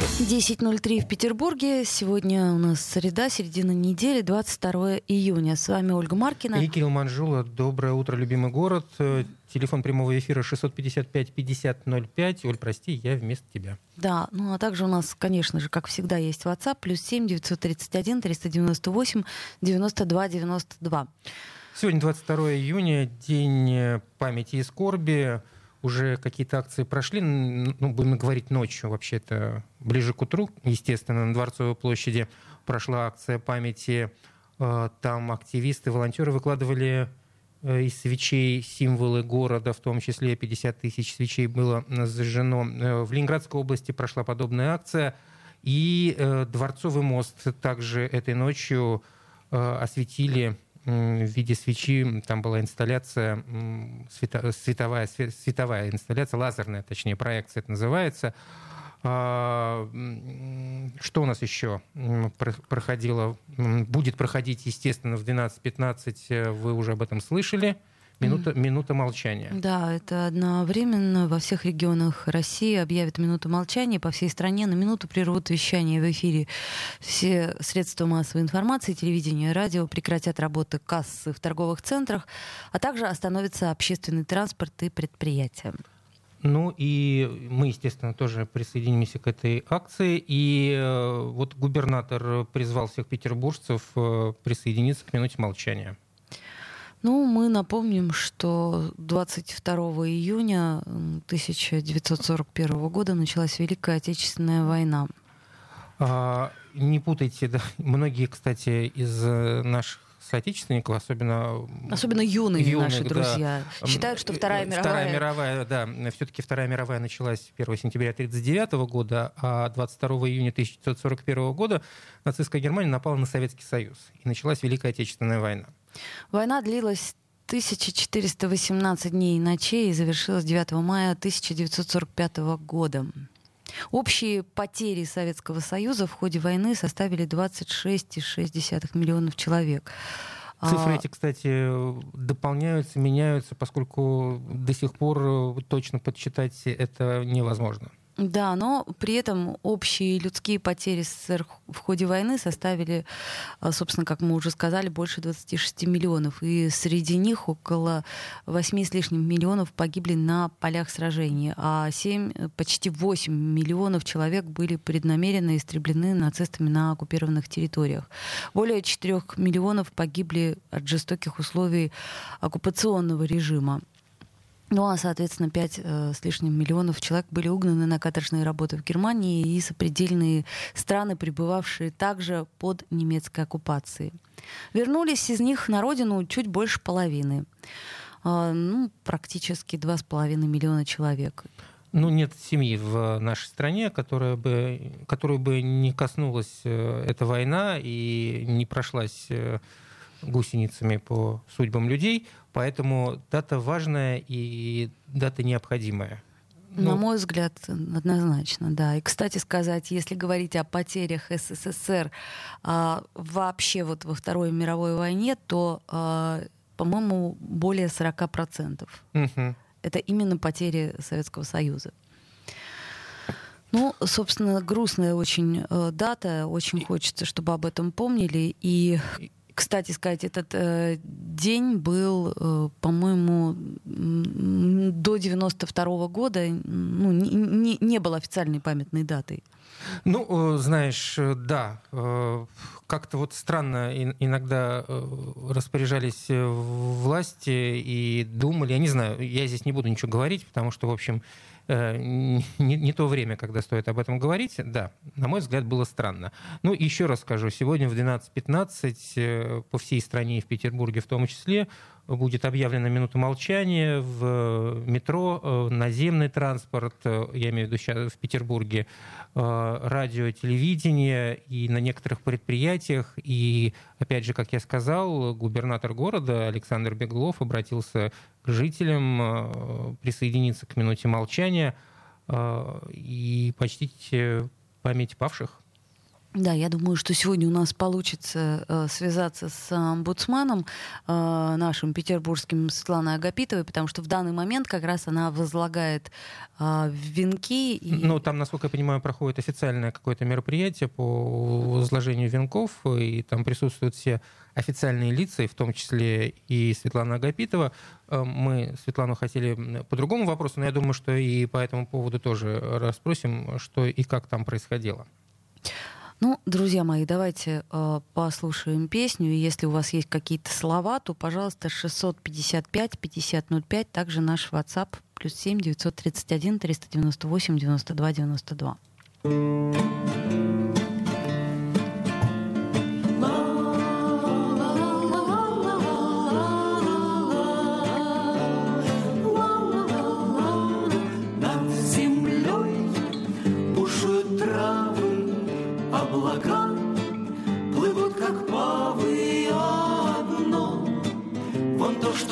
10.03 в Петербурге. Сегодня у нас среда, середина недели, 22 июня. С вами Ольга Маркина. И Кирилл Манжула. Доброе утро, любимый город. Э, телефон прямого эфира 655-5005. Оль, прости, я вместо тебя. Да, ну а также у нас, конечно же, как всегда, есть WhatsApp. Плюс 7 931 398 92 92. Сегодня 22 июня, день памяти и скорби уже какие-то акции прошли, ну, будем говорить ночью, вообще-то ближе к утру, естественно, на Дворцовой площади прошла акция памяти. Э, там активисты, волонтеры выкладывали э, из свечей символы города, в том числе 50 тысяч свечей было зажжено. Э, в Ленинградской области прошла подобная акция. И Дворцовый мост также этой ночью осветили в виде свечи. Там была инсталляция, световая, световая инсталляция, лазерная, точнее, проекция это называется. А, что у нас еще проходило? Будет проходить, естественно, в 12.15, э, вы уже об этом слышали. Минута, минута молчания. Да, это одновременно во всех регионах России объявят минуту молчания. По всей стране на минуту прервут вещание в эфире. Все средства массовой информации, телевидение, радио прекратят работы кассы в торговых центрах, а также остановится общественный транспорт и предприятия. Ну и мы, естественно, тоже присоединимся к этой акции. И э, вот губернатор призвал всех петербуржцев э, присоединиться к минуте молчания. Ну, мы напомним, что 22 июня 1941 года началась Великая Отечественная война. А, не путайте, да, многие, кстати, из э, наших соотечественников, особенно... Особенно юные юных, наши друзья, да. считают, что Вторая мировая... Вторая мировая, да, все-таки Вторая мировая началась 1 сентября 1939 года, а 22 июня 1941 года нацистская Германия напала на Советский Союз, и началась Великая Отечественная война. Война длилась 1418 дней и ночей и завершилась 9 мая 1945 года. Общие потери Советского Союза в ходе войны составили 26,6 миллионов человек. Цифры а эти, кстати, дополняются, меняются, поскольку до сих пор точно подсчитать это невозможно. Да, но при этом общие людские потери СССР в ходе войны составили, а, собственно, как мы уже сказали, больше 26 миллионов. И среди них около 8 с лишним миллионов погибли на полях сражений, а 7, почти 8 миллионов человек были преднамеренно истреблены нацистами на оккупированных территориях. Более 4 миллионов погибли от жестоких условий оккупационного режима. Ну а, соответственно, 5 э, с лишним миллионов человек были угнаны на каторжные работы в Германии и сопредельные страны, пребывавшие также под немецкой оккупацией. Вернулись из них на родину чуть больше половины. Э, ну, практически 2,5 миллиона человек. Ну, нет семьи в нашей стране, которая бы, которую бы не коснулась э, эта война и не прошлась э, гусеницами по судьбам людей, поэтому дата важная и дата необходимая. На ну, мой взгляд, однозначно, да. И, кстати сказать, если говорить о потерях СССР а, вообще вот во Второй мировой войне, то, а, по-моему, более 40%. Угу. Это именно потери Советского Союза. Ну, собственно, грустная очень э, дата. Очень хочется, чтобы об этом помнили. И кстати сказать, этот э, день был, э, по-моему, до 92 -го года, ну, не, не, не был официальной памятной датой. Ну, э, знаешь, э, да, э, как-то вот странно иногда распоряжались власти и думали, я не знаю, я здесь не буду ничего говорить, потому что, в общем, не, не то время, когда стоит об этом говорить. Да, на мой взгляд, было странно. Ну, еще раз скажу, сегодня в 12.15 э, по всей стране и в Петербурге в том числе будет объявлена минута молчания в метро, э, наземный транспорт, я имею в виду сейчас в Петербурге, радио, телевидение и на некоторых предприятиях. И, опять же, как я сказал, губернатор города Александр Беглов обратился к жителям э, присоединиться к минуте молчания э, и почтить память павших. Да, я думаю, что сегодня у нас получится э, связаться с омбудсманом э, нашим петербургским Светланой Агапитовой, потому что в данный момент как раз она возлагает э, венки. И... Ну, там, насколько я понимаю, проходит официальное какое-то мероприятие по возложению венков, и там присутствуют все официальные лица, и в том числе и Светлана Агапитова. Э, мы Светлану хотели по другому вопросу, но я думаю, что и по этому поводу тоже расспросим, что и как там происходило. Ну, друзья мои, давайте э, послушаем песню. И если у вас есть какие-то слова, то, пожалуйста, 655-5005, также наш WhatsApp, плюс 7 931 398 92 92.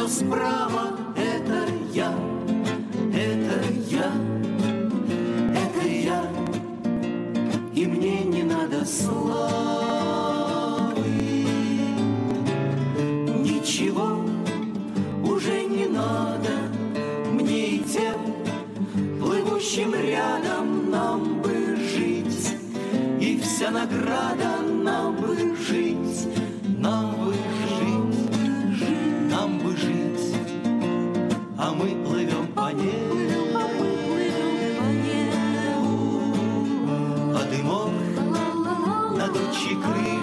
Справа это я, это я, это я, и мне не надо славы. Ничего уже не надо. Мне и тем, плывущим рядом нам бы жить, и вся награда мы плывем по небу, а дымок над отчей крышей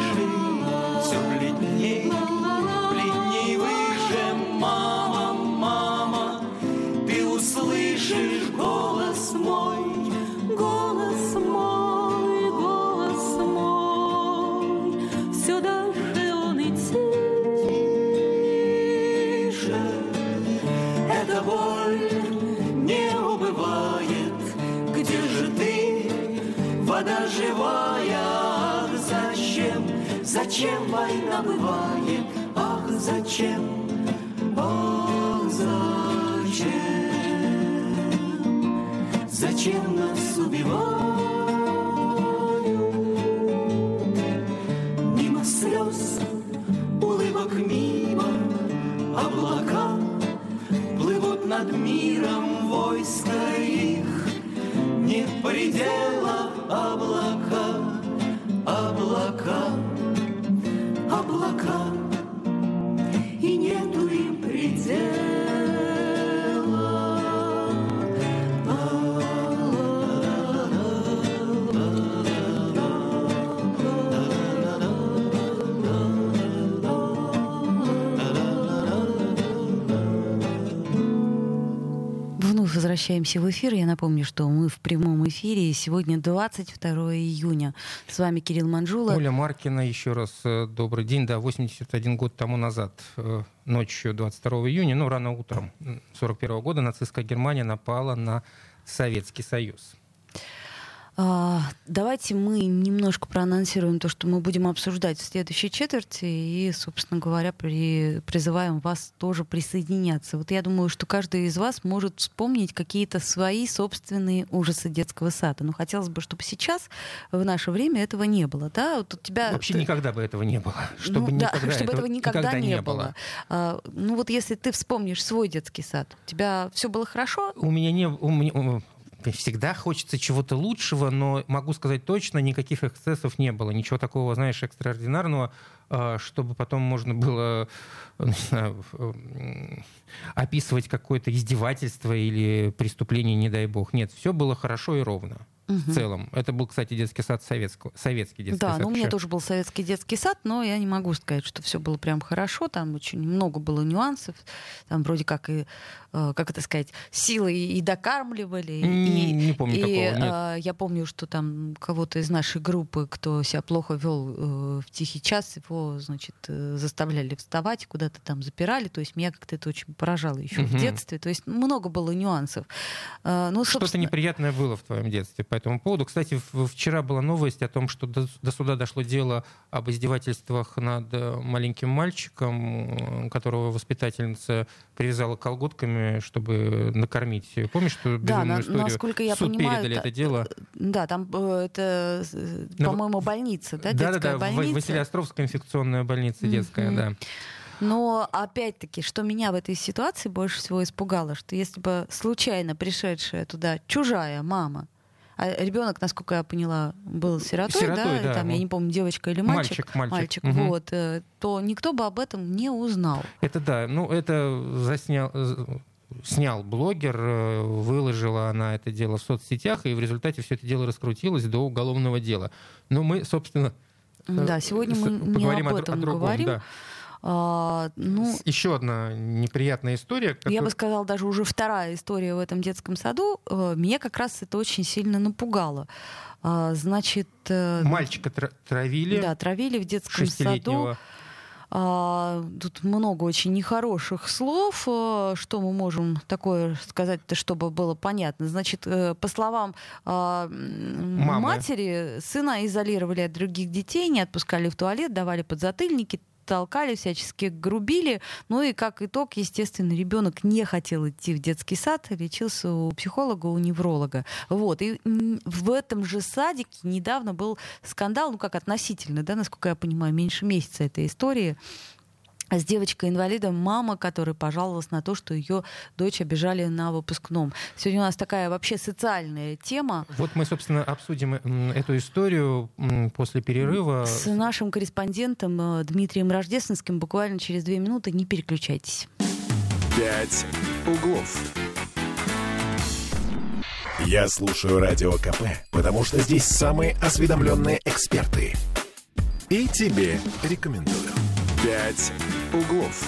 нет предела облака, облака, облака, и нету им предела. Возвращаемся в эфир. Я напомню, что мы в прямом эфире. Сегодня 22 июня. С вами Кирилл Манжула. Оля Маркина, еще раз э, добрый день. Да, 81 год тому назад, э, ночью 22 июня, ну, рано утром 41 года нацистская Германия напала на Советский Союз. А, давайте мы немножко проанонсируем то, что мы будем обсуждать в следующей четверти, и, собственно говоря, при, призываем вас тоже присоединяться. Вот я думаю, что каждый из вас может вспомнить какие-то свои собственные ужасы детского сада. Но хотелось бы, чтобы сейчас, в наше время, этого не было. Да? Вот у тебя... Вообще ты... никогда бы этого не было. Чтобы, ну, никогда, да, чтобы этого никогда, никогда не, не было. было. А, ну вот если ты вспомнишь свой детский сад, у тебя все было хорошо? У меня не... У меня, всегда хочется чего-то лучшего, но могу сказать точно, никаких эксцессов не было. Ничего такого, знаешь, экстраординарного, а, чтобы потом можно было не знаю, описывать какое-то издевательство или преступление, не дай бог. Нет, все было хорошо и ровно угу. в целом. Это был, кстати, детский сад советского, советский детский да, сад. Да, ну у меня тоже был советский детский сад, но я не могу сказать, что все было прям хорошо. Там очень много было нюансов. Там вроде как и, э, как это сказать, силой и докармливали. Не, и, не помню и, такого. Э, я помню, что там кого-то из нашей группы, кто себя плохо вел э, в тихий час, его, значит, заставляли вставать, куда-то там запирали. То есть меня как-то это очень поражало еще угу. в детстве. То есть много было нюансов. Ну, Что-то неприятное было в твоем детстве, по этому поводу. Кстати, вчера была новость о том, что до, до суда дошло дело об издевательствах над э, маленьким мальчиком, которого воспитательница привязала колготками, чтобы накормить. Помнишь, что да, историю? насколько я Суд понимаю, передали это дело. Да, там это, Ну, по-моему, больница, да, Да, да, детская да, больница. Василиостровская инфекционная больница детская, Мгм. да. Но опять-таки, что меня в этой ситуации больше всего испугало, что если бы случайно пришедшая туда чужая мама, а ребенок, насколько я поняла, был сиротой, Сиротой, да, да, там, я он- не помню, девочка или мальчик, Мальчик, мальчик. Мгм. вот, э, то никто бы об этом не узнал. Это да, ну это заснял, э, снял блогер, э, выложила она это дело в соцсетях, и в результате все это дело раскрутилось до уголовного дела. Но мы, собственно, Да, сегодня мы не об о, этом о другом. говорим. да. А, ну, Еще одна неприятная история. Я которую- бы сказала, даже уже вторая история в этом детском саду. э, Меня как раз это очень сильно напугало. А, Значит, э, Мальчика тра- травили, да, травили в детском саду. А, Тут много очень нехороших слов. Э, Что мы можем такое сказать-то, чтобы было понятно? Значит, по словам а, матери, сына изолировали от других детей, не отпускали в туалет, давали подзатыльники, толкали, всячески грубили. Ну и как итог, естественно, ребенок не хотел идти в детский сад, лечился у психолога, у невролога. Вот. И в этом же садике недавно был скандал, ну как относительно, да, насколько я понимаю, меньше месяца этой истории с девочкой-инвалидом, мама, которая пожаловалась на то, что ее дочь обижали на выпускном. Сегодня у нас такая вообще социальная тема. Вот мы, собственно, обсудим эту историю после перерыва. С нашим корреспондентом э, Дмитрием Рождественским буквально через две минуты. Не переключайтесь. «Пять углов». Я слушаю Радио КП, потому что здесь самые осведомленные эксперты. И тебе рекомендую. «Пять углов».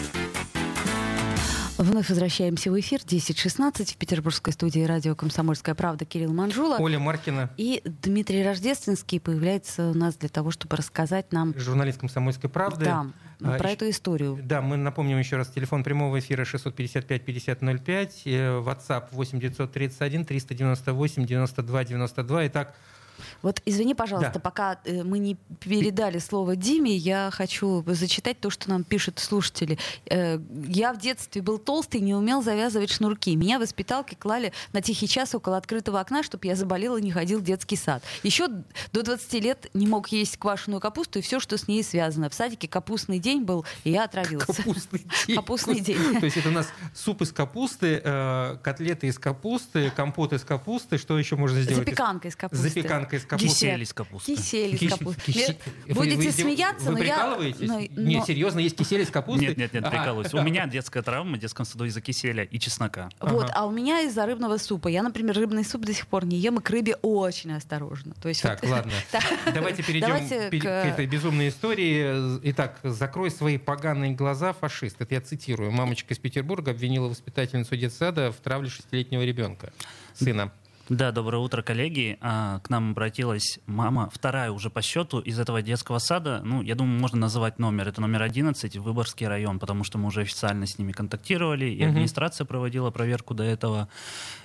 Вновь возвращаемся в эфир. 10.16 в петербургской студии радио «Комсомольская правда» Кирилл Манжула. Оля Маркина, И Дмитрий Рождественский появляется у нас для того, чтобы рассказать нам журналист «Комсомольской правды». да, А, про ещё- эту историю. Да, мы напомним еще раз, телефон прямого эфира 655-5005, э, WhatsApp 8931 398 92 92. Итак, Вот извини, пожалуйста, Да. пока э, мы не передали слово Диме, я хочу зачитать то, что нам пишут слушатели. Э, я в детстве был толстый, не умел завязывать шнурки. Меня воспиталки клали на тихий час около открытого окна, чтобы я заболел и не ходил в детский сад. Еще до 20 лет не мог есть квашеную капусту и все, что с ней связано. В садике капустный день был, и я отравился. капустный день. Капустный день. То есть это у нас суп из капусты, э, котлеты из капусты, компот из капусты. Что еще можно сделать? Запеканка из капусты. Запеканка из капусты. Кисель из капусты. Кисель из капусты. кис- Будете вы- смеяться, вы но я... прикалываетесь? но- Нет, но- серьезно, есть кисель из капусты? Нет, нет, нет, Ага. прикалываюсь. У меня детская травма в детском саду из-за киселя и чеснока. Вот, Ага. а у меня из-за рыбного супа. Я, например, рыбный суп до сих пор не ем, и к рыбе очень осторожно. То есть Так, вот- ладно. Давайте перейдем Давайте к- к... этой безумной истории. Итак, закрой свои поганые глаза, фашист. Это я цитирую. Мамочка из Петербурга обвинила воспитательницу детсада в травле шестилетнего ребенка, сына. Да, доброе утро, коллеги. А, К нам обратилась мама, вторая уже по счету из этого детского сада. Ну, я думаю, можно называть номер. Это номер 11, Выборгский район, потому что мы уже официально с ними контактировали, и Мгм. администрация проводила проверку до этого.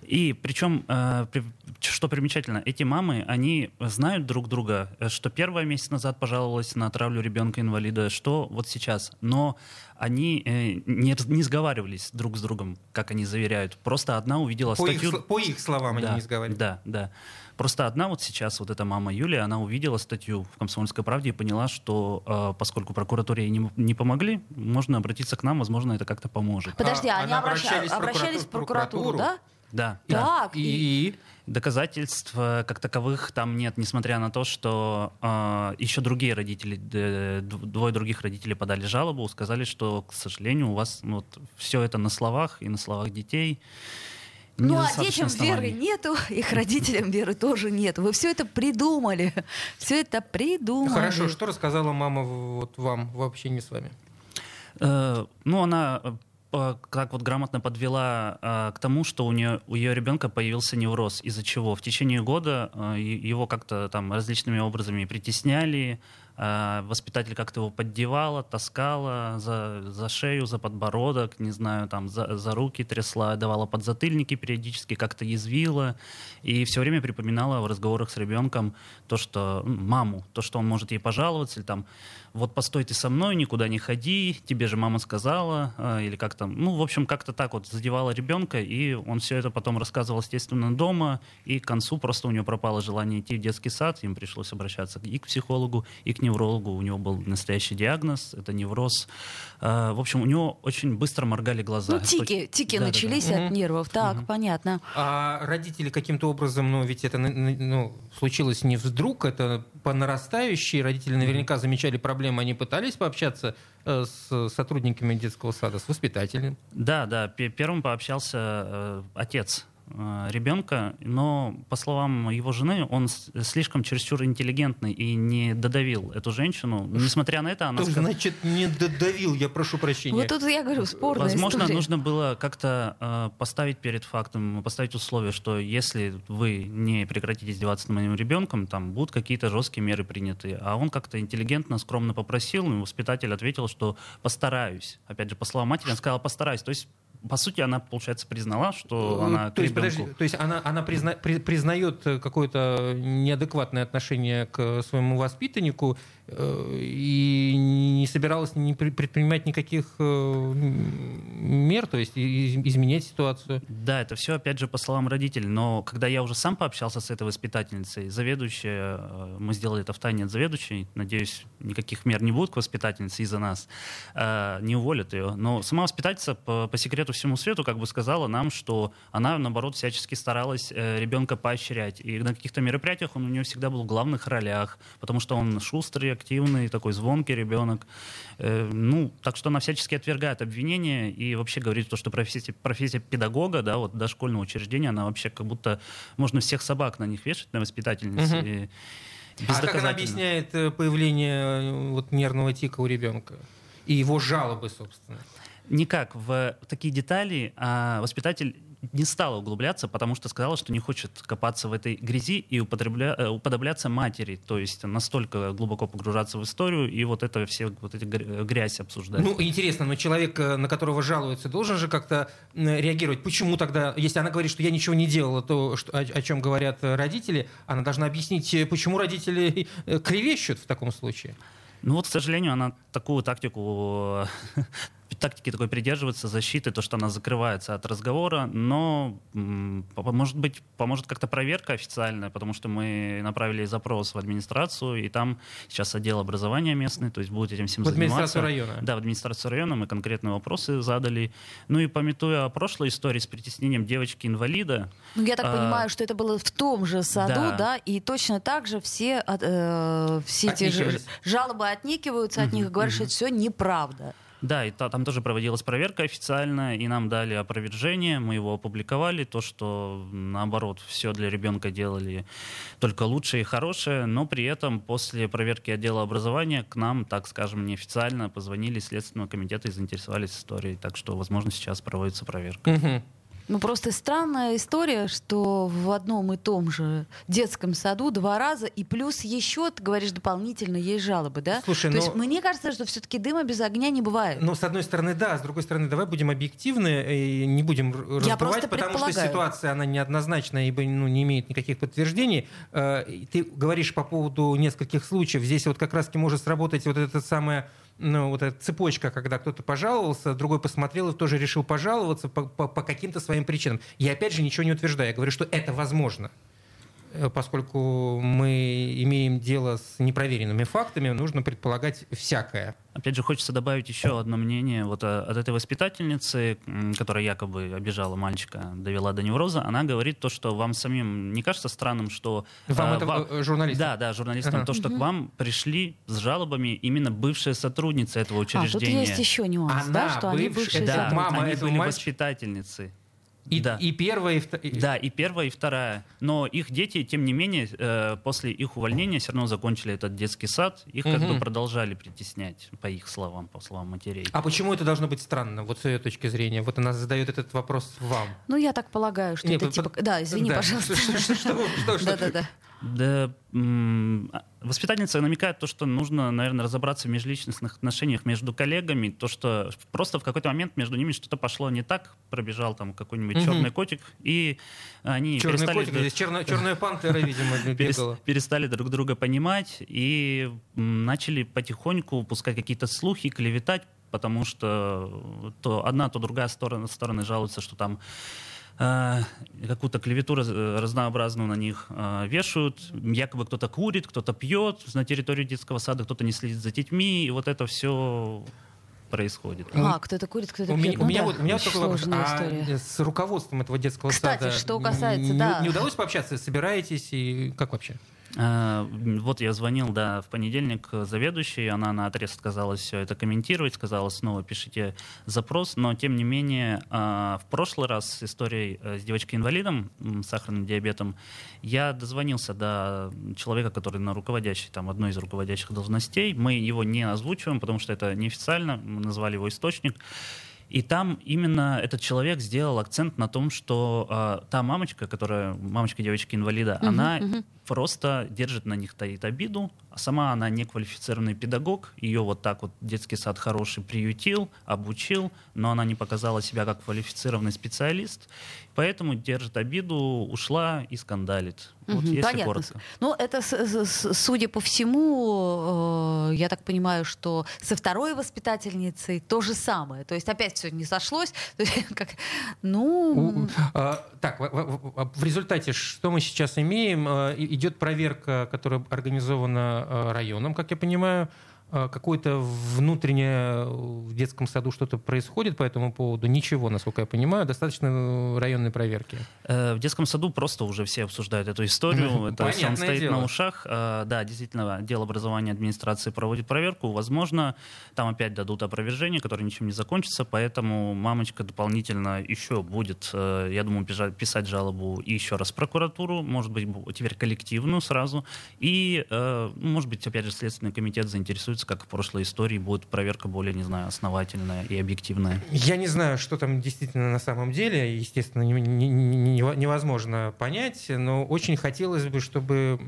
И причем, при- что примечательно, эти мамы, они знают друг друга, э, что первая месяц назад пожаловалась на травлю ребенка-инвалида, что вот сейчас. Но они э, не, раз- не сговаривались друг с другом, как они заверяют. Просто одна увидела По их, статью... сл- по их словам да, они не сговаривают. Да, да. Просто одна вот сейчас, вот эта мама Юлия, она увидела статью в «Комсомольской правде» и поняла, что э, поскольку прокуратуре ей не, не помогли, можно обратиться к нам, возможно, это как-то поможет. Подожди, А, они обращались в обращались в прокуратуру? прокуратуру, да? Да. Так, И... Доказательств э, как таковых там нет, несмотря на то, что э, еще другие родители, двое других родителей подали жалобу, сказали, что, к сожалению, у вас ну, вот, все это на словах и на словах детей. Ну, а детям веры оснований. нету, их родителям веры тоже нет. Вы все это придумали. Все это придумали. Хорошо, что рассказала мама вот вам в общении с вами? Э, ну, она э, как вот грамотно подвела э, к тому, что у нее у ее ребенка появился невроз, из-за чего в течение года и- его как-то там различными образами притесняли, А, Воспитатель как-то его поддевала, таскала за, за шею, за подбородок, не знаю, там за, за руки трясла, давала подзатыльники периодически, как-то язвила. И все время припоминала в разговорах с ребенком то, что маму, то, что он может ей пожаловаться, или там вот постой ты со мной, никуда не ходи, тебе же мама сказала, а, или как там, ну, в общем, как-то так вот задевала ребенка, и он все это потом рассказывал, естественно, дома, и к концу просто у него пропало желание идти в детский сад, им пришлось обращаться и к психологу, и к неврологу, у него был настоящий диагноз, это невроз. А, В общем, у него очень быстро моргали глаза. Ну, тики, тики Да-да-да. начались от Мгм. нервов. Так, понятно. А родители каким-то образом, ну ведь это ну, случилось не вдруг, это по нарастающей. Родители наверняка замечали проблемы, они пытались пообщаться э, с сотрудниками детского сада, с воспитателем. Да, да. пе- Первым пообщался э, отец ребенка, но, по словам его жены, он слишком чересчур интеллигентный и не додавил эту женщину. Несмотря на это, она Что сказала... значит не додавил, я прошу прощения. Вот тут я говорю, спорная Возможно, история. нужно было как-то э, поставить перед фактом, поставить условие, что если вы не прекратите издеваться над моим ребенком, там будут какие-то жесткие меры приняты. А он как-то интеллигентно, скромно попросил, и воспитатель ответил, что постараюсь. Опять же, по словам матери, он сказал постараюсь. То есть, по сути, она, получается, признала, что Э, она то есть, ребенку... подожди, то есть она, она призна- при- признает э, какое-то неадекватное отношение к своему воспитаннику и не собиралась не при- предпринимать никаких э, мер, то есть изменять ситуацию. Да, это все, опять же, по словам родителей. Но когда я уже сам пообщался с этой воспитательницей, заведующая, э, мы сделали это в тайне от заведующей, надеюсь, никаких мер не будет к воспитательнице из-за нас, э, не уволят ее. Но сама воспитательница по, по секрету всему свету как бы сказала нам, что она, наоборот, всячески старалась э, ребенка поощрять. И на каких-то мероприятиях он у нее всегда был в главных ролях, потому что он шустрый, активный, такой звонкий ребенок. Э, ну, так что она всячески отвергает обвинения и вообще говорит то, что профессия, профессия педагога, да, вот дошкольного учреждения, она вообще как будто можно всех собак на них вешать, на воспитательниц. Мгм. и А как она объясняет э, появление э, вот, нервного тика у ребенка? И его жалобы, собственно. Никак. В такие детали а, воспитатель не стала углубляться, потому что сказала, что не хочет копаться в этой грязи и употребля- э, уподобляться матери, то есть настолько глубоко погружаться в историю и вот это все вот эти гря- грязь обсуждать. Ну, интересно, но человек, э, на которого жалуются, должен же как-то реагировать. Почему тогда, если она говорит, что я ничего не делала, то что- о, о чем говорят э, родители, она должна объяснить, э, почему родители э, кривещут в таком случае. Ну вот, к сожалению, она такую тактику тактики такой придерживается защиты, то, что она закрывается от разговора, но, может быть, поможет как-то проверка официальная, потому что мы направили запрос в администрацию, и там сейчас отдел образования местный, то есть будет этим всем В заниматься. администрацию района. Да, в администрацию района мы конкретные вопросы задали. Ну и пометуя о прошлой истории с притеснением девочки-инвалида, Ну, я так А, понимаю, что это было в том же саду, да. да, и точно так же все, от- э, все эти жалобы отникиваются от них и говорят, что это все неправда. Да, и та- там тоже проводилась проверка официально, и нам дали опровержение, мы его опубликовали, то, что наоборот, все для ребенка делали только лучшее и хорошее, но при этом после проверки отдела образования к нам, так скажем, неофициально позвонили Следственного комитета и заинтересовались историей, так что, возможно, сейчас проводится проверка. Мгм. Ну, просто странная история, что в одном и том же детском саду два раза, и плюс еще, ты говоришь, дополнительно есть жалобы, да? Слушай, То ну- есть мне кажется, что все-таки дыма без огня не бывает. Ну, с одной стороны, да, с другой стороны, давай будем объективны и не будем р- раздувать, просто потому что ситуация, она неоднозначная, ибо ну, не имеет никаких подтверждений. Э, Ты говоришь по поводу нескольких случаев. Здесь вот как раз-таки может сработать вот эта самая ну, вот эта цепочка, когда кто-то пожаловался, другой посмотрел и тоже решил пожаловаться по, по- по каким-то своим причинам. Я опять же ничего не утверждаю, я говорю, что это возможно. Э, Поскольку мы имеем дело с непроверенными фактами, нужно предполагать всякое. Опять же, хочется добавить еще одно мнение вот э, от этой воспитательницы, которая якобы обижала мальчика, довела до невроза. Она говорит то, что вам самим не кажется странным, что... Вам э, это ва- э, журналист? Да, да, журналистам, Ага. то, что к вам пришли с жалобами именно бывшие сотрудницы этого А, тут учреждения. есть еще нюанс, да, Она что они бывшая- бывшие да, Да, сотрудники. мама они этого были мальчика- воспитательницы. И, да. и первая, и вторая. Да, и первая, и вторая. Но их дети, тем не менее, э, после их увольнения все равно закончили этот детский сад. Их как Мгм. бы продолжали притеснять, по их словам, по словам матерей. А почему это должно быть странно, вот с ее точки зрения? Вот она задает этот вопрос вам. Ну, я так полагаю, что Не, это по- типа... Да, извини, Да. пожалуйста. Что, что, что, что, что? Да-да-да. Да, м, а, воспитательница намекает то, что нужно, наверное, разобраться в межличностных отношениях между коллегами, то, что просто в какой-то момент между ними что-то пошло не так, пробежал там какой-нибудь Мгм. черный котик, и они Черный перестали... котик, здесь черная, черная пантера, видимо, бегала. перестали друг друга понимать и начали потихоньку пускать какие-то слухи, клеветать, потому что то одна, то другая сторона, стороны жалуются, что там какую-то клевету раз- э, разнообразную на них э, вешают. Якобы кто-то курит, кто-то пьет на территории детского сада, кто-то не следит за детьми, и вот это все происходит. А, кто-то курит, кто-то У меня, пьет. у Ну меня да, вот, у меня вот такой вопрос. А с руководством этого детского Кстати, сада что касается, не, да. не удалось пообщаться? Собираетесь и как вообще? А, Вот я звонил, да, в понедельник э, заведующей, она на отрез отказалась все это комментировать, сказала снова пишите запрос, но тем не менее а, в прошлый раз с историей э, с девочкой-инвалидом, с сахарным диабетом, я дозвонился до человека, который на руководящей, там, одной из руководящих должностей, мы его не озвучиваем, потому что это неофициально, мы назвали его источник, и там именно этот человек сделал акцент на том, что э, та мамочка, которая мамочка девочки-инвалида, Мгм, она мгм. просто держит на них таит обиду. А сама она неквалифицированный педагог. Ее вот так вот детский сад хороший приютил, обучил, но она не показала себя как квалифицированный специалист. Поэтому держит обиду, ушла и скандалит. Вот Мгм, если понятно. коротко. Ну, это, судя по всему, э, я так понимаю, что со второй воспитательницей то же самое. То есть опять все не сошлось. Есть, как, ну, У- а, так, в, в- в- в результате что мы сейчас имеем? А, и- Идет проверка, которая организована а, районом, как я понимаю. А, Какое-то внутреннее в детском саду что-то происходит по этому поводу? Ничего, насколько я понимаю. Достаточно э, районной проверки. Э, В детском саду просто уже все обсуждают эту историю. Это понятное стоит дело. на ушах. Э, Да, действительно, отдел образования администрации проводит проверку. Возможно, там опять дадут опровержение, которое ничем не закончится, поэтому мамочка дополнительно еще будет, э, я думаю, писать жалобу и еще раз в прокуратуру, может быть, теперь коллективную сразу. И, э, может быть, опять же, Следственный комитет заинтересуется, как в прошлой истории, будет проверка более, не знаю, основательная и объективная. Я не знаю, что там действительно на самом деле. Естественно, не- не- не- невозможно понять, но очень хотелось бы, чтобы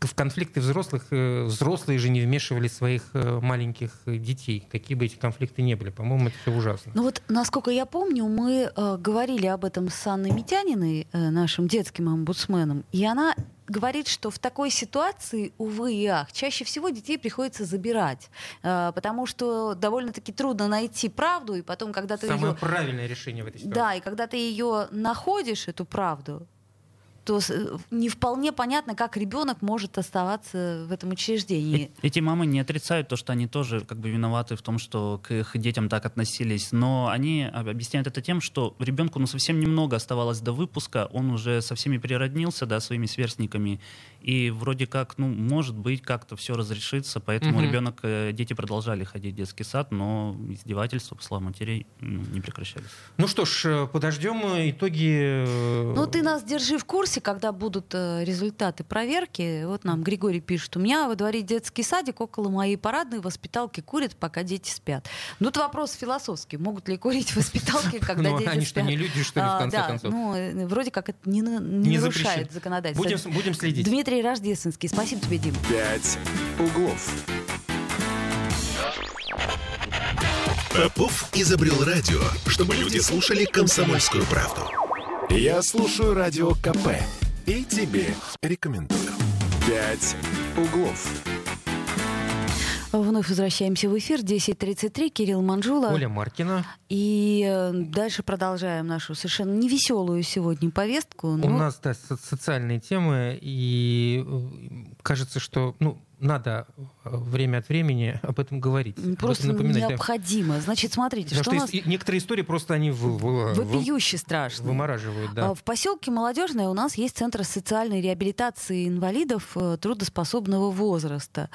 в конфликты взрослых э, взрослые же не вмешивали своих э, маленьких детей, какие бы эти конфликты ни были. По-моему, это все ужасно. Ну вот, насколько я помню, мы э, говорили об этом с Анной Митяниной, э, нашим детским омбудсменом, и она говорит, что в такой ситуации, увы и ах, чаще всего детей приходится забирать, э, потому что довольно-таки трудно найти правду, и потом, когда ты Самое ее... правильное решение в этой ситуации. Да, и когда ты ее находишь, эту правду, то э, не вполне понятно, как ребенок может оставаться в этом учреждении. Э- Эти мамы не отрицают то, что они тоже как бы виноваты в том, что к их детям так относились, но они об- объясняют это тем, что ребенку ну, совсем немного оставалось до выпуска, он уже со всеми природнился, да, своими сверстниками, и вроде как, ну, может быть, как-то все разрешится, поэтому Мгм. ребенок, э, дети продолжали ходить в детский сад, но издевательства, по словам матерей, ну, не прекращались. Ну что ж, э, подождем итоги. Ну, ты нас держи в курсе, когда будут э, результаты проверки. Вот нам Григорий пишет, у меня во дворе детский садик, около моей парадной воспиталки курят, пока дети спят. Ну, это вопрос философский. Могут ли курить в воспиталке, когда Ну, дети они что, спят? не люди, что ли, в А, конце да, концов? ну, э, вроде как это не, не Не нарушает законодательство. Будем, будем следить. Дмитрий Рождественский, спасибо тебе, Дим. «Пять углов». Попов изобрел радио, чтобы люди слушали комсомольскую правду. Я слушаю радио КП и тебе рекомендую. «Пять углов». Вновь возвращаемся в эфир. 10.33. Кирилл Манжула. Оля Маркина. И э, дальше продолжаем нашу совершенно невеселую сегодня повестку. У но- нас да, со- социальные темы, и э, кажется, что ну, надо э, время от времени об этом говорить. об этом Просто напоминать. да. необходимо. Значит, смотрите, Потому что, что у нас некоторые истории просто они в- в- в- вопиюще страшно. вымораживают. Да. А, В поселке Молодежное у нас есть центр социальной реабилитации инвалидов э, трудоспособного возраста.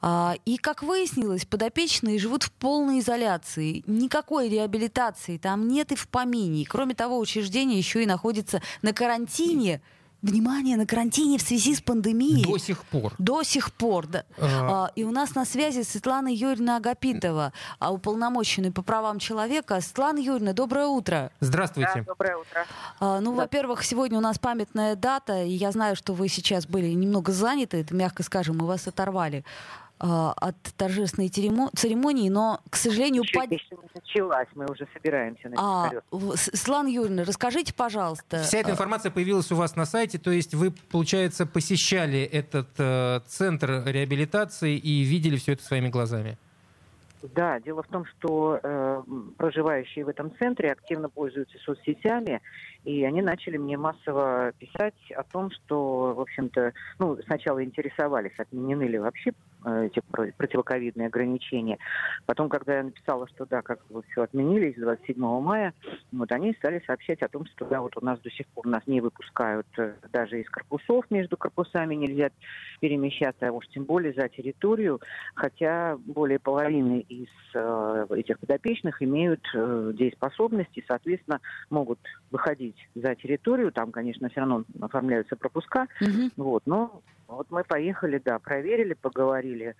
А, И, как выяснилось, подопечные живут в полной изоляции. Никакой реабилитации там нет и в помине. Кроме того, учреждение еще и находится на карантине внимание, на карантине в связи с пандемией. До сих пор. До сих пор, да. А. А, и у нас на связи Светлана Юрьевна Агапитова, а уполномоченный по правам человека. Светлана Юрьевна, доброе утро. Здравствуйте. Да, доброе утро. А, ну, во-первых, сегодня у нас памятная дата, и я знаю, что вы сейчас были немного заняты, это мягко скажем, мы вас оторвали от торжественной церемонии, но, к сожалению, Еще, под- еще не началась, мы уже собираемся на А, вертолет. в- С- Светлана Юрьевна, расскажите, пожалуйста. Вся эта а, информация появилась у вас на сайте, то есть вы, получается, посещали этот э, центр реабилитации и видели все это своими глазами. Да, дело в том, что э, проживающие в этом центре активно пользуются соцсетями, и они начали мне массово писать о том, что, в общем-то, ну, сначала интересовались, отменены ли вообще эти про- противоковидные ограничения. Потом, когда я написала, что да, как бы все отменились 27 мая, вот они стали сообщать о том, что да, вот у нас до сих пор нас не выпускают э, даже из корпусов, между корпусами нельзя перемещаться, а уж тем более за территорию, хотя более половины из э, этих подопечных имеют э, дееспособность и, соответственно, могут выходить за территорию. Там, конечно, все равно оформляются пропуска. мгм. Вот, но вот мы поехали, да, проверили, поговорили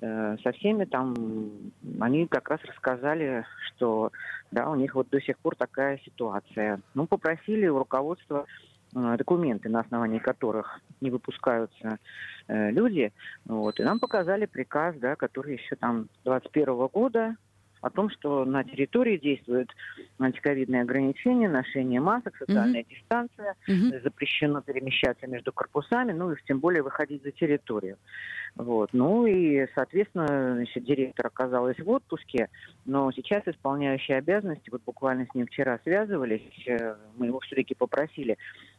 э, со всеми там. Они как раз рассказали, что да, у них вот до сих пор такая ситуация. Ну, попросили у руководства э, документы, на основании которых не выпускаются э, люди. Вот, и нам показали приказ, да, который еще там 21 года о том, что на территории действуют антиковидные ограничения, ношение масок, социальная дистанция, Мгм. запрещено перемещаться между корпусами, ну и тем более выходить за территорию. Вот. Ну и, соответственно, значит, директор оказалась в отпуске, но сейчас исполняющий обязанности, вот буквально с ним вчера связывались, э, мы его все-таки попросили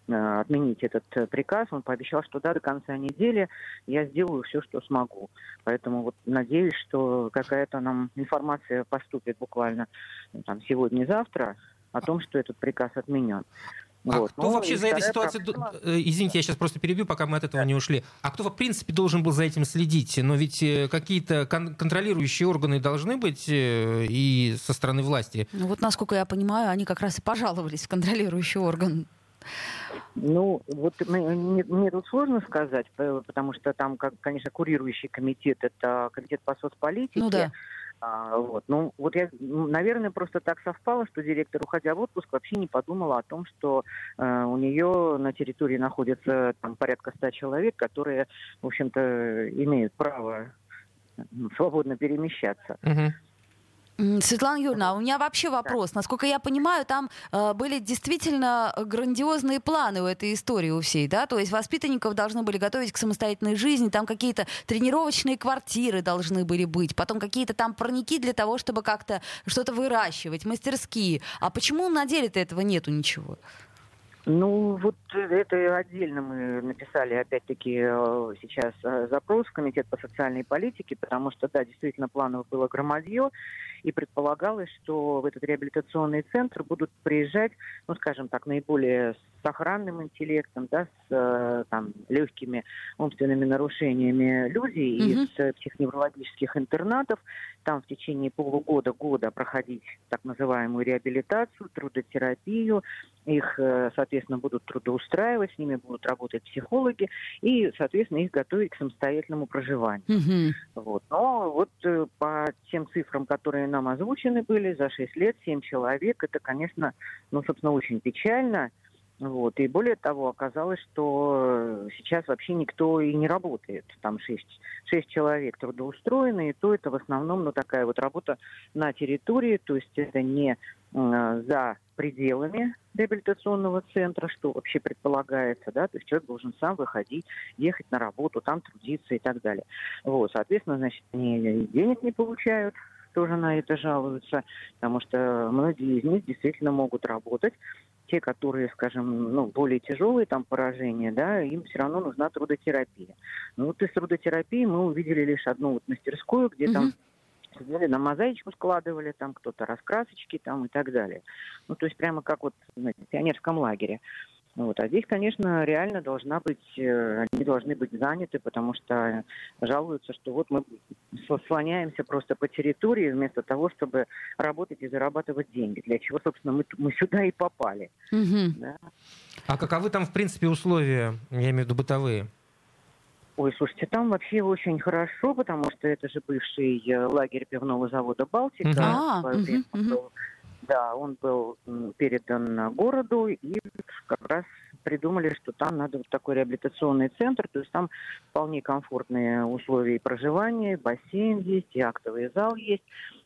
э, отменить этот приказ, он пообещал, что да, до конца недели я сделаю все, что смогу. Поэтому вот надеюсь, что какая-то нам информация поступит буквально ну, там, сегодня-завтра о том, что этот приказ отменен. А Вот. кто Ну, вообще за этой ситуацией... проблема- э, Извините, я сейчас просто перебью, пока мы от этого не ушли. А кто, в принципе, должен был за этим следить? Но ведь э, какие-то кон- контролирующие органы должны быть э, и со стороны власти. Ну вот, насколько я понимаю, они как раз и пожаловались в контролирующий орган. Ну, вот мне, мне- тут сложно сказать, потому что там, как, конечно, курирующий комитет это комитет по соцполитике. Ну да. А, вот. Ну, вот я, м, наверное, просто так совпало, что директор, уходя в отпуск, вообще не подумала о том, что э, у нее на территории находится там порядка ста человек, которые, в общем-то, имеют право свободно перемещаться. Мгм. Светлана Юрьевна, а у меня вообще вопрос. Насколько я понимаю, там э, были действительно грандиозные планы у этой истории у всей, да? То есть воспитанников должны были готовить к самостоятельной жизни, там какие-то тренировочные квартиры должны были быть, потом какие-то там парники для того, чтобы как-то что-то выращивать, мастерские. А почему на деле-то этого нету ничего? Ну, вот это отдельно мы написали, опять-таки, э, сейчас э, запрос в Комитет по социальной политике, потому что, да, действительно, планов было громадье, и предполагалось, что в этот реабилитационный центр будут приезжать, ну, скажем так, наиболее с охранным интеллектом, да, с э, там, легкими умственными нарушениями люди Мгм. из психоневрологических интернатов, там в течение полугода-года проходить так называемую реабилитацию, трудотерапию, их, э, соответственно, будут трудоустраивать, с ними будут работать психологи и, соответственно, их готовить к самостоятельному проживанию. Мгм. Вот. Но вот э, по тем цифрам, которые нам озвучены были, за 6 лет 7 человек, это, конечно, ну, собственно, очень печально. Вот. И более того, оказалось, что э, сейчас вообще никто и не работает. Там 6, шесть человек трудоустроены, и то это в основном ну, такая вот работа на территории, то есть это не э, за пределами реабилитационного центра, что вообще предполагается, да, то есть человек должен сам выходить, ехать на работу, там трудиться и так далее. Вот, соответственно, значит, они денег не получают, тоже на это жалуются, потому что многие из них действительно могут работать. Те, которые, скажем, ну, более тяжелые там поражения, да, им все равно нужна трудотерапия. Ну вот из трудотерапии мы увидели лишь одну вот мастерскую, где там Мгм. сидели на мозаичку складывали, там кто-то раскрасочки там и так далее. Ну, то есть прямо как вот знаете, в пионерском лагере. Вот. А здесь, конечно, реально должна быть, э, они должны быть заняты, потому что жалуются, что вот мы слоняемся просто по территории вместо того, чтобы работать и зарабатывать деньги. Для чего, собственно, мы, мы сюда и попали. Мгм. да. А каковы там, в принципе, условия, я имею в виду бытовые? Ой, слушайте, там вообще очень хорошо, потому что это же бывший э, лагерь пивного завода «Балтика». Мгм. А, В Да, он был передан городу, и как раз придумали, что там надо вот такой реабилитационный центр, то есть там вполне комфортные условия проживания, бассейн есть, и актовый зал есть,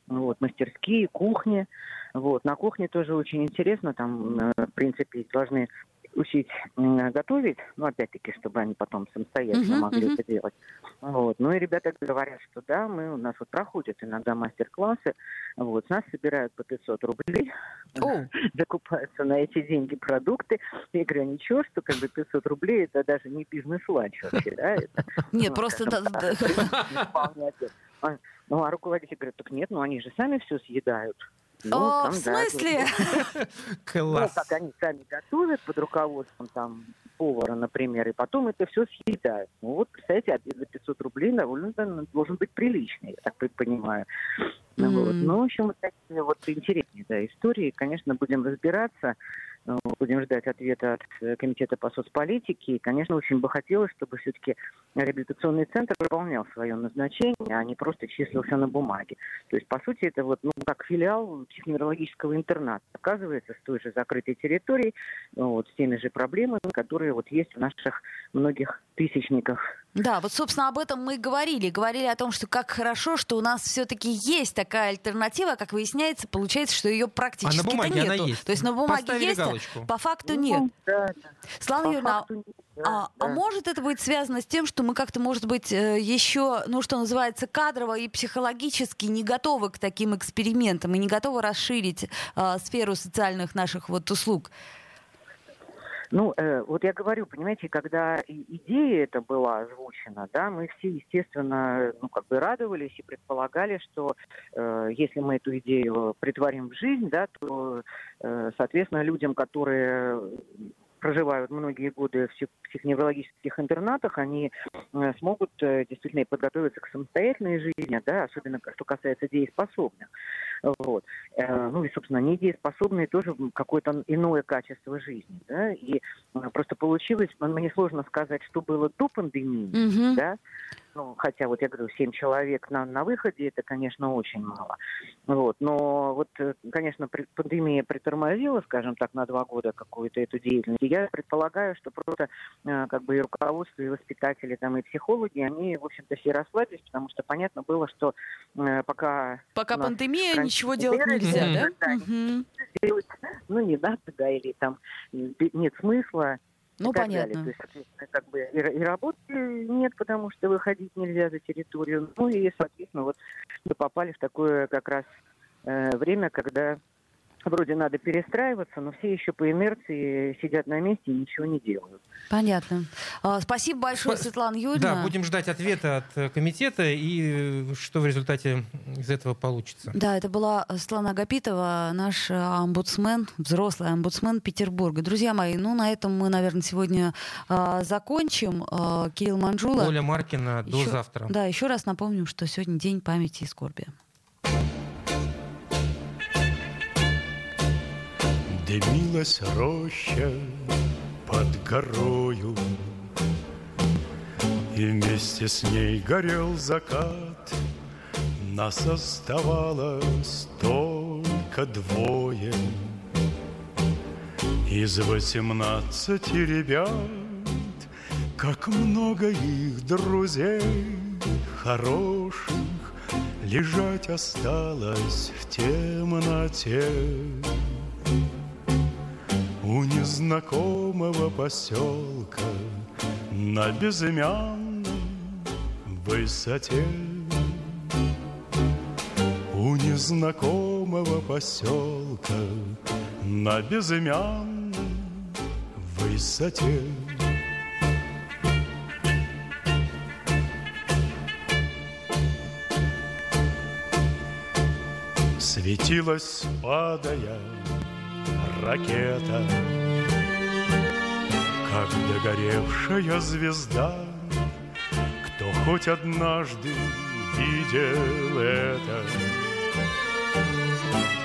вот, мастерские, кухни. Вот. На кухне тоже очень интересно, там, э, в принципе, должны учить готовить, ну, опять-таки, чтобы они потом самостоятельно Мгм, могли мгм. это делать. Вот. Ну и ребята говорят, что да, мы, у нас вот проходят иногда мастер-классы, вот, с нас собирают по 500 рублей, О, закупаются на эти деньги продукты. Я говорю, «А ничего, что как бы 500 рублей это даже не бизнес-ланч вообще, да? Это, Нет, ну, просто... А, Ну, а руководитель говорит, так нет, ну они же сами все съедают. Ну, О, там, в да, смысле? Ну, Класс. как они сами готовят под руководством там повара, например, и потом это все съедают. Ну вот, представляете, обед за 500 рублей довольно должен быть приличный, я так понимаю. Ну, вот. Ну, в общем, вот такие вот интересные да, истории. Конечно, будем разбираться. Э, Будем ждать ответа от э, Комитета по соцполитике. И, конечно, очень бы хотелось, чтобы все-таки реабилитационный центр выполнял свое назначение, а не просто числился на бумаге. То есть, по сути, это вот, ну, как филиал психоневрологического интерната. Оказывается, с той же закрытой территорией, ну, вот, с теми же проблемами, которые вот есть в наших многих тысячниках Да, вот, собственно, об этом мы и говорили. Говорили о том, что как хорошо, что у нас все-таки есть такая альтернатива. Как выясняется, получается, что ее практически А на бумаге нету. она есть. То есть на бумаге Поставили есть, а галочку. по факту Ну, нет. Да, да. Слава Юрьевна, факту нет, да, а, а да. может это быть связано с тем, что мы как-то, может быть, э, еще, ну, что называется, кадрово и психологически не готовы к таким экспериментам и не готовы расширить э, сферу социальных наших вот услуг? Ну, э, вот я говорю, понимаете, когда идея эта была озвучена, да, мы все, естественно, ну, как бы радовались и предполагали, что э, если мы эту идею притворим в жизнь, да, то, э, соответственно, людям, которые проживают многие годы в псих- психоневрологических интернатах, они э, смогут э, действительно подготовиться к самостоятельной жизни, да, особенно что касается дееспособных. Вот. Э, Ну и, собственно, недееспособные тоже какое-то иное качество жизни. Да? И э, просто получилось, мне сложно сказать, что было до пандемии, Мгм. да, ну, хотя вот я говорю, 7 человек на, на выходе, это, конечно, очень мало. Вот. Но вот, э, конечно, при- пандемия притормозила, скажем так, на два года какую-то эту деятельность. И я предполагаю, что просто как бы и руководство, и воспитатели, там, и психологи, они, в общем-то, все расслабились, потому что понятно было, что э, пока Пока нас пандемия, ничего делать нельзя, Мгм. да? да, делать, ну, не надо, да, или там нет смысла. и Ну, далее. понятно. То есть, соответственно, как бы и, и работы нет, потому что выходить нельзя за территорию. Ну и, соответственно, вот мы попали в такое как раз э, время, когда вроде надо перестраиваться, но все еще по инерции сидят на месте и ничего не делают. Понятно. А, Спасибо большое, Светлана Юрьевна. Да, будем ждать ответа от э, комитета и э, что в результате из этого получится. Да, это была Светлана Агапитова, наш э, омбудсмен, взрослый омбудсмен Петербурга. Друзья мои, ну на этом мы, наверное, сегодня а, закончим. А, Кирилл Манжула. Оля Маркина, до Еще- завтра. Да, еще раз напомним, что сегодня день памяти и скорби. Дымилась роща под горою, И вместе с ней горел закат. Нас оставалось только двое. Из восемнадцати ребят, Как много их друзей хороших Лежать осталось в темноте у незнакомого поселка На безымянной высоте. У незнакомого поселка На безымянной высоте. Светилась, падая, ракета как догоревшая звезда. Кто хоть однажды видел это,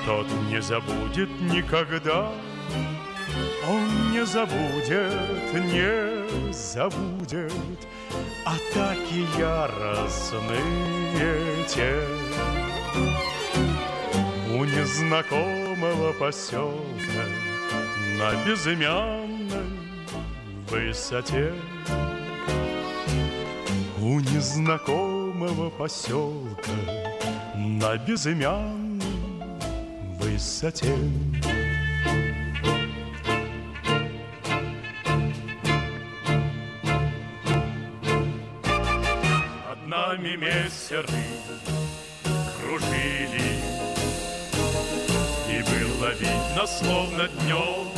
тот не забудет никогда. Он не забудет, не забудет Атаки яростные те У незнакомого поселка На безымянной высоте. У незнакомого поселка На безымянной высоте. Над нами мессеры кружили И было видно, словно днем